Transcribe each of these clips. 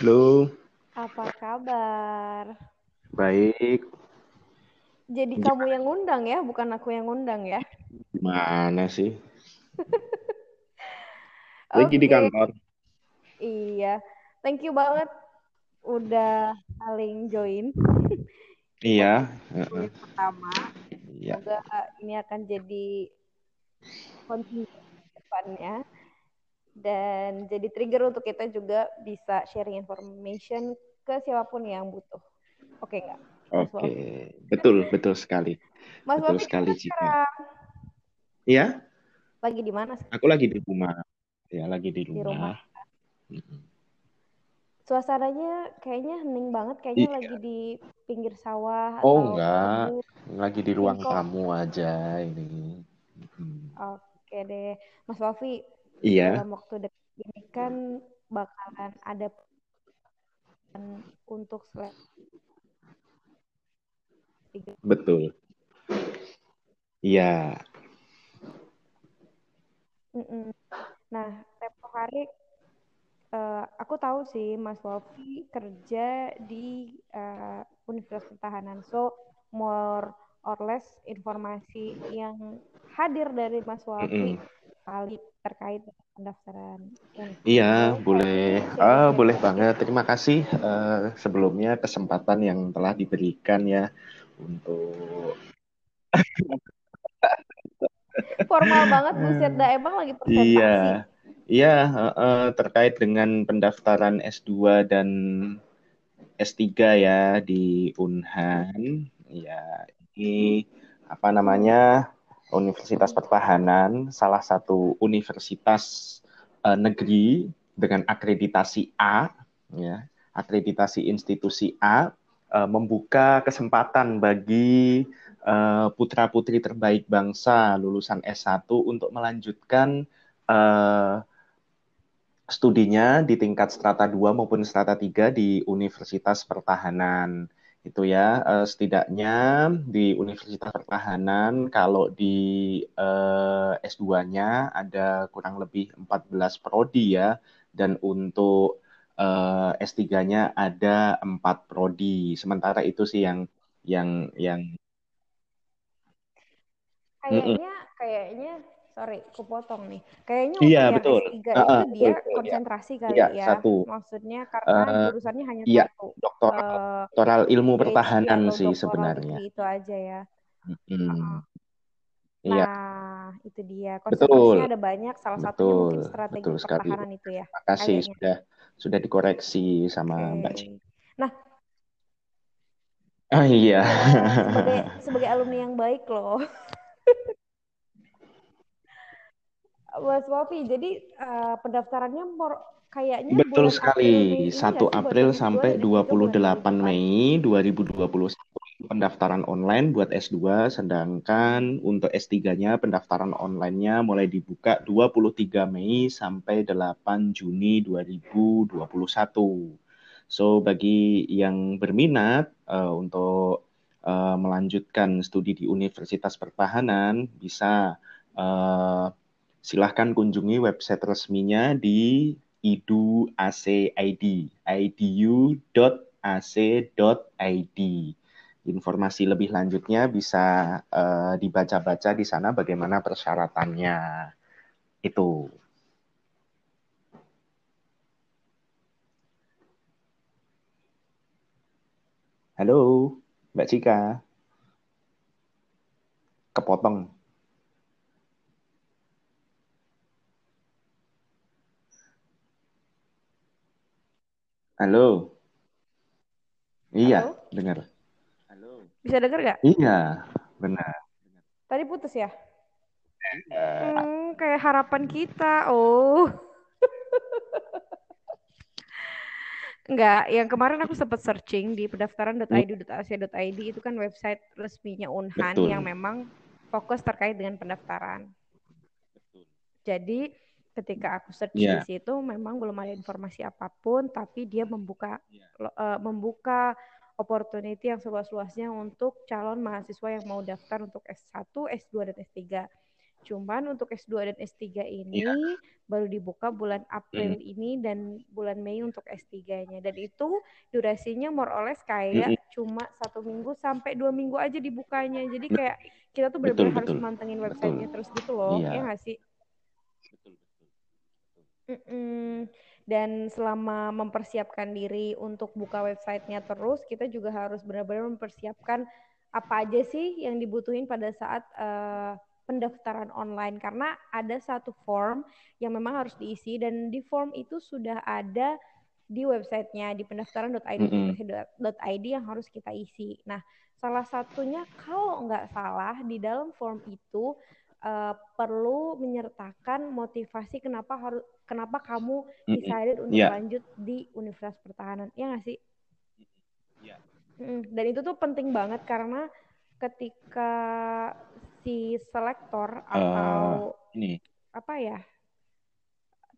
Halo, Apa kabar? baik. Jadi kamu yang ngundang ya, bukan aku yang ngundang ya. Gimana sih? Lagi di Oke, kantor. iya. Thank you banget udah saling join Iya, pertama. iya. Semoga ini akan jadi continue ke depannya dan jadi trigger untuk kita juga bisa sharing information ke siapa pun yang butuh. Oke nggak? Mas Oke, Wafi? betul, betul sekali. Mas Betul Wafi sekali, Cika. Iya, Lagi di mana? aku lagi di rumah. Ya, lagi di Di rumah. rumah. Suasananya kayaknya hening banget, kayaknya Iya. lagi di pinggir sawah Oh, atau enggak. kebun. Lagi di ruang tamu aja ini. Hmm. Oke deh, Mas Wafi, Iya, dalam waktu dekat ini kan bakalan ada untuk seleb tiga. betul. Iya. Nah, tempo hari eh, aku tahu sih Mas Wafi kerja di eh, Universitas Pertahanan. So, more or less informasi yang hadir dari Mas Wafi Mm-mm. Kali terkait pendaftaran. Iya, Boleh nggak boleh. Ah, banget. Terima kasih eh, sebelumnya kesempatan yang telah diberikan ya untuk Formal banget buset dah emang lagi presentasi. Iya, iya eh, eh, terkait dengan pendaftaran S2 dan S3 ya di Unhan. Ya, ini apa namanya? Universitas Pertahanan, salah satu universitas eh, negeri dengan akreditasi A, ya, akreditasi institusi A, eh, membuka kesempatan bagi eh, putra-putri terbaik bangsa lulusan S1 untuk melanjutkan eh, studinya di tingkat strata 2 maupun strata 3 di Universitas Pertahanan. Itu ya, eh, setidaknya di Universitas Pertahanan kalau di eh, S2-nya ada kurang lebih 14 prodi ya, dan untuk eh, S3-nya ada 4 prodi. Sementara itu sih yang yang yang Kayaknya, kayaknya, sorry, aku potong nih. Kayaknya Iya, untuk yang betul. S3 Ah, ah, itu betul, dia betul, konsentrasi kali Iya, ya. satu. Maksudnya karena Eh, jurusannya hanya iya, satu. doktoral, Eh, doktoral ilmu pertahanan atau sih sebenarnya. itu aja ya. Hmm. Iya, Nah, itu dia. betul, Konsentrasinya ada banyak, salah satunya mungkin betul, strategi betul sekali. pertahanan itu ya. Terima kasih Kayaknya. sudah sudah dikoreksi sama Mbak Oke. Cik. Nah, Ah iya. iya, sebagai sebagai alumni yang baik loh. Mas Wafi, jadi eh, pendaftarannya more- kayaknya Betul bulan sekali. April ini 1 nggak sih buat April S2 sampai dan S3 bulan 28 Mei Mei 2021 pendaftaran online buat S2, sedangkan untuk S3-nya pendaftaran online-nya mulai dibuka 23 Mei sampai 8 Juni 2021. So, bagi yang berminat eh, untuk eh, melanjutkan studi di Universitas Pertahanan, bisa eh, silahkan kunjungi website resminya di idu.ac.id, idu.ac.id. Informasi lebih lanjutnya bisa eh, dibaca-baca di sana bagaimana persyaratannya. Itu. Halo, Mbak Cika. Kepotong. Halo. Iya, Halo? dengar. Bisa denger nggak? Iya, benar. Tadi putus ya? Eh, Hmm, kayak harapan kita. Oh. Enggak, yang kemarin aku sempat searching di pendaftaran.id.ac.id itu kan website resminya Unhan Betul. yang memang fokus terkait dengan pendaftaran. Jadi ketika aku search Iya. di situ memang belum ada informasi apa pun, tapi dia membuka lo- eh, membuka opportunity yang seluas-luasnya untuk calon mahasiswa yang mau daftar untuk S1, S2 dan S3. Cuman untuk S2 dan S3 ini ya. baru dibuka bulan April hmm. ini dan bulan Mei untuk S3-nya. Dan itu durasinya more or less kayak hmm. cuma satu minggu sampai dua minggu aja dibukanya. Jadi kayak kita tuh benar-benar harus mantengin websitenya terus gitu loh. Iya. Ya nggak sih? Mm-mm. Dan selama mempersiapkan diri untuk buka websitenya terus, kita juga harus benar-benar mempersiapkan apa aja sih yang dibutuhin pada saat uh, pendaftaran online karena ada satu form yang memang harus diisi dan di form itu sudah ada di websitenya di pendaftaran.id yang harus kita isi. Nah, salah satunya kalau nggak salah di dalam form itu uh, perlu menyertakan motivasi kenapa harus kenapa kamu decided mm -hmm. untuk yeah. lanjut di Universitas Pertahanan. Ya nggak sih? Yeah. Dan itu tuh penting banget karena ketika si selektor eh, atau uh, ini apa ya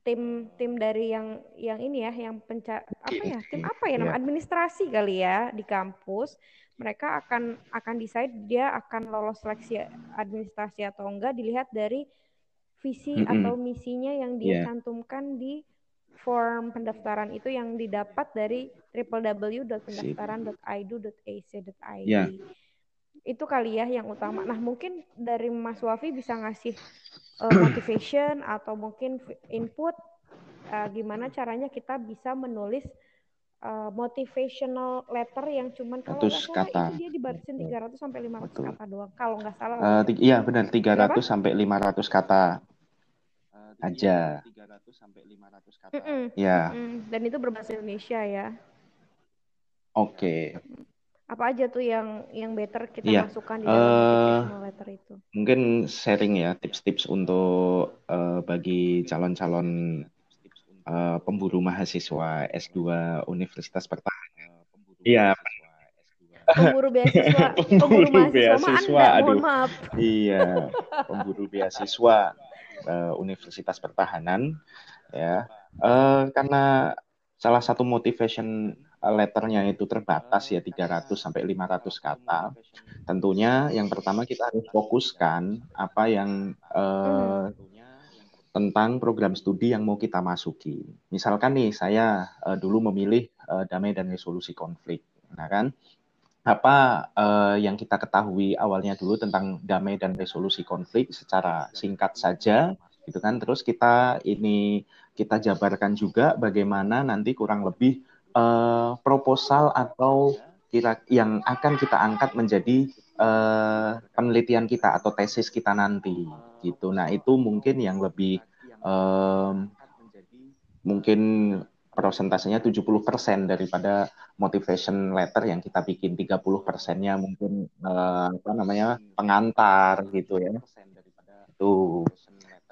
tim tim dari yang yang ini ya yang penca apa ya tim apa ya nama yeah. administrasi kali ya di kampus mereka akan akan decide dia akan lolos seleksi administrasi atau enggak dilihat dari visi mm -hmm. atau misinya yang dia yeah. cantumkan di form pendaftaran itu yang didapat dari www.pendaftaran.idu.ac.id. Yeah itu kali ya yang utama. Nah mungkin dari Mas Wafi bisa ngasih uh, motivation atau mungkin input uh, gimana caranya kita bisa menulis uh, motivational letter yang cuman kalau nggak salah kata. itu dia dibatasin 300 sampai 500 Betul. kata doang. Kalau nggak salah. Uh, iya benar 300 Berapa? sampai 500 kata uh, aja. 300 sampai 500 kata. Mm -mm. Ya. Mm -mm. Dan itu berbahasa Indonesia ya. Oke. Okay apa aja tuh yang yang better kita yeah. masukkan di dalam uh, letter itu? Mungkin sharing ya tips-tips untuk uh, bagi calon-calon uh, pemburu mahasiswa S2 Universitas Pertahanan. Iya. Pemburu beasiswa, pemburu beasiswa, anda, aduh. maaf. Iya, pemburu beasiswa uh, Universitas Pertahanan ya. Uh, karena salah satu motivation letternya itu terbatas ya 300 sampai 500 kata. Tentunya yang pertama kita harus fokuskan apa yang eh, tentang program studi yang mau kita masuki. Misalkan nih saya eh, dulu memilih eh, damai dan resolusi konflik, nah kan? Apa eh, yang kita ketahui awalnya dulu tentang damai dan resolusi konflik secara singkat saja, gitu kan? Terus kita ini kita jabarkan juga bagaimana nanti kurang lebih uh, proposal atau kira yang akan kita angkat menjadi uh, penelitian kita atau tesis kita nanti gitu. Nah itu mungkin yang lebih um, mungkin persentasenya 70% daripada motivation letter yang kita bikin 30 persennya mungkin uh, apa namanya pengantar gitu ya. Itu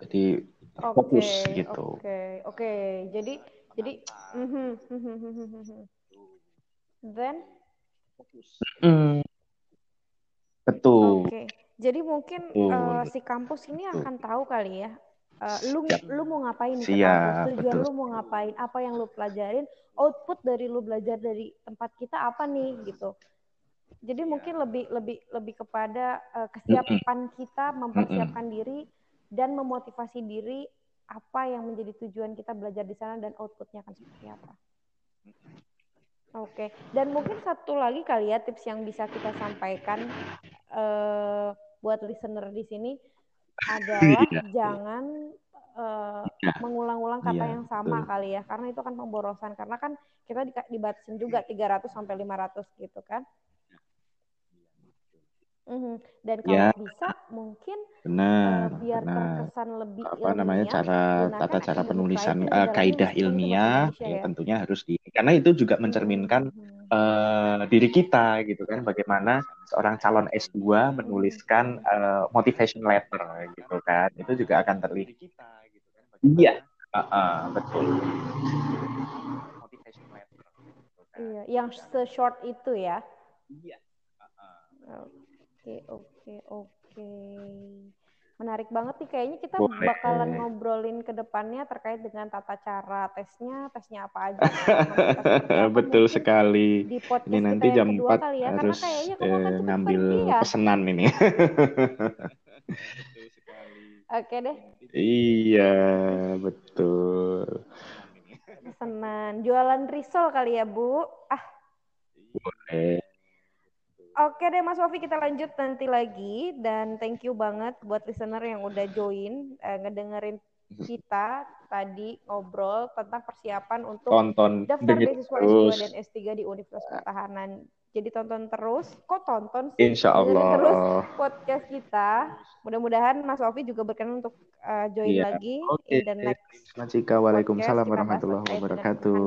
jadi fokus okay, gitu. Oke, okay, oke. Okay. Jadi jadi mm-hmm. then? Mm. betul. Oke. Okay. jadi mungkin uh, si kampus ini akan tahu kali ya uh, lu Siap. lu mau ngapain Siap, ke kampus? Tujuan betul. lu mau ngapain? Apa yang lu pelajarin? Output dari lu belajar dari tempat kita apa nih gitu. Jadi mungkin lebih lebih lebih kepada uh, kesiapan kita mempersiapkan diri dan memotivasi diri apa yang menjadi tujuan kita belajar di sana dan outputnya akan seperti apa. Oke, okay. dan mungkin satu lagi kali ya tips yang bisa kita sampaikan uh, buat listener di sini adalah ya. jangan uh, mengulang-ulang kata ya, yang sama betul. kali ya, karena itu kan pemborosan. Karena kan kita dibatasin juga 300 sampai 500 gitu kan. Mm-hmm. Dan kalau ya. bisa mungkin benar, uh, biar benar. terkesan lebih apa ilmiah, namanya cara tata cara penulisan uh, kaidah ilmiah ya, ya tentunya harus di karena itu juga mencerminkan mm-hmm. uh, diri kita gitu kan bagaimana seorang calon S2 menuliskan uh, motivation letter gitu kan itu juga akan terlihat kita gitu kan iya uh, uh, betul motivation letter gitu kan. iya yang se-short itu ya iya uh, uh. Oke, oke, oke. Menarik banget nih kayaknya kita Boleh. bakalan ngobrolin ke depannya terkait dengan tata cara tesnya, tesnya apa aja. Betul sekali. Di ini nanti jam 4 ya, harus eh, ngambil ya. pesanan ini. Oke deh. Iya, betul. Pesanan jualan risol kali ya, Bu. Ah. Boleh. Oke deh Mas Wafi kita lanjut nanti lagi dan thank you banget buat listener yang udah join uh, ngedengerin kita tadi ngobrol tentang persiapan untuk tonton daftar beasiswa S2 dan S3 di Universitas Pertahanan. Jadi tonton terus, kok tonton sih? Insya Allah. terus podcast kita. Mudah-mudahan Mas Wafi juga berkenan untuk uh, join iya. lagi okay. in the next. Waalaikumsalam warahmatullahi wabarakatuh.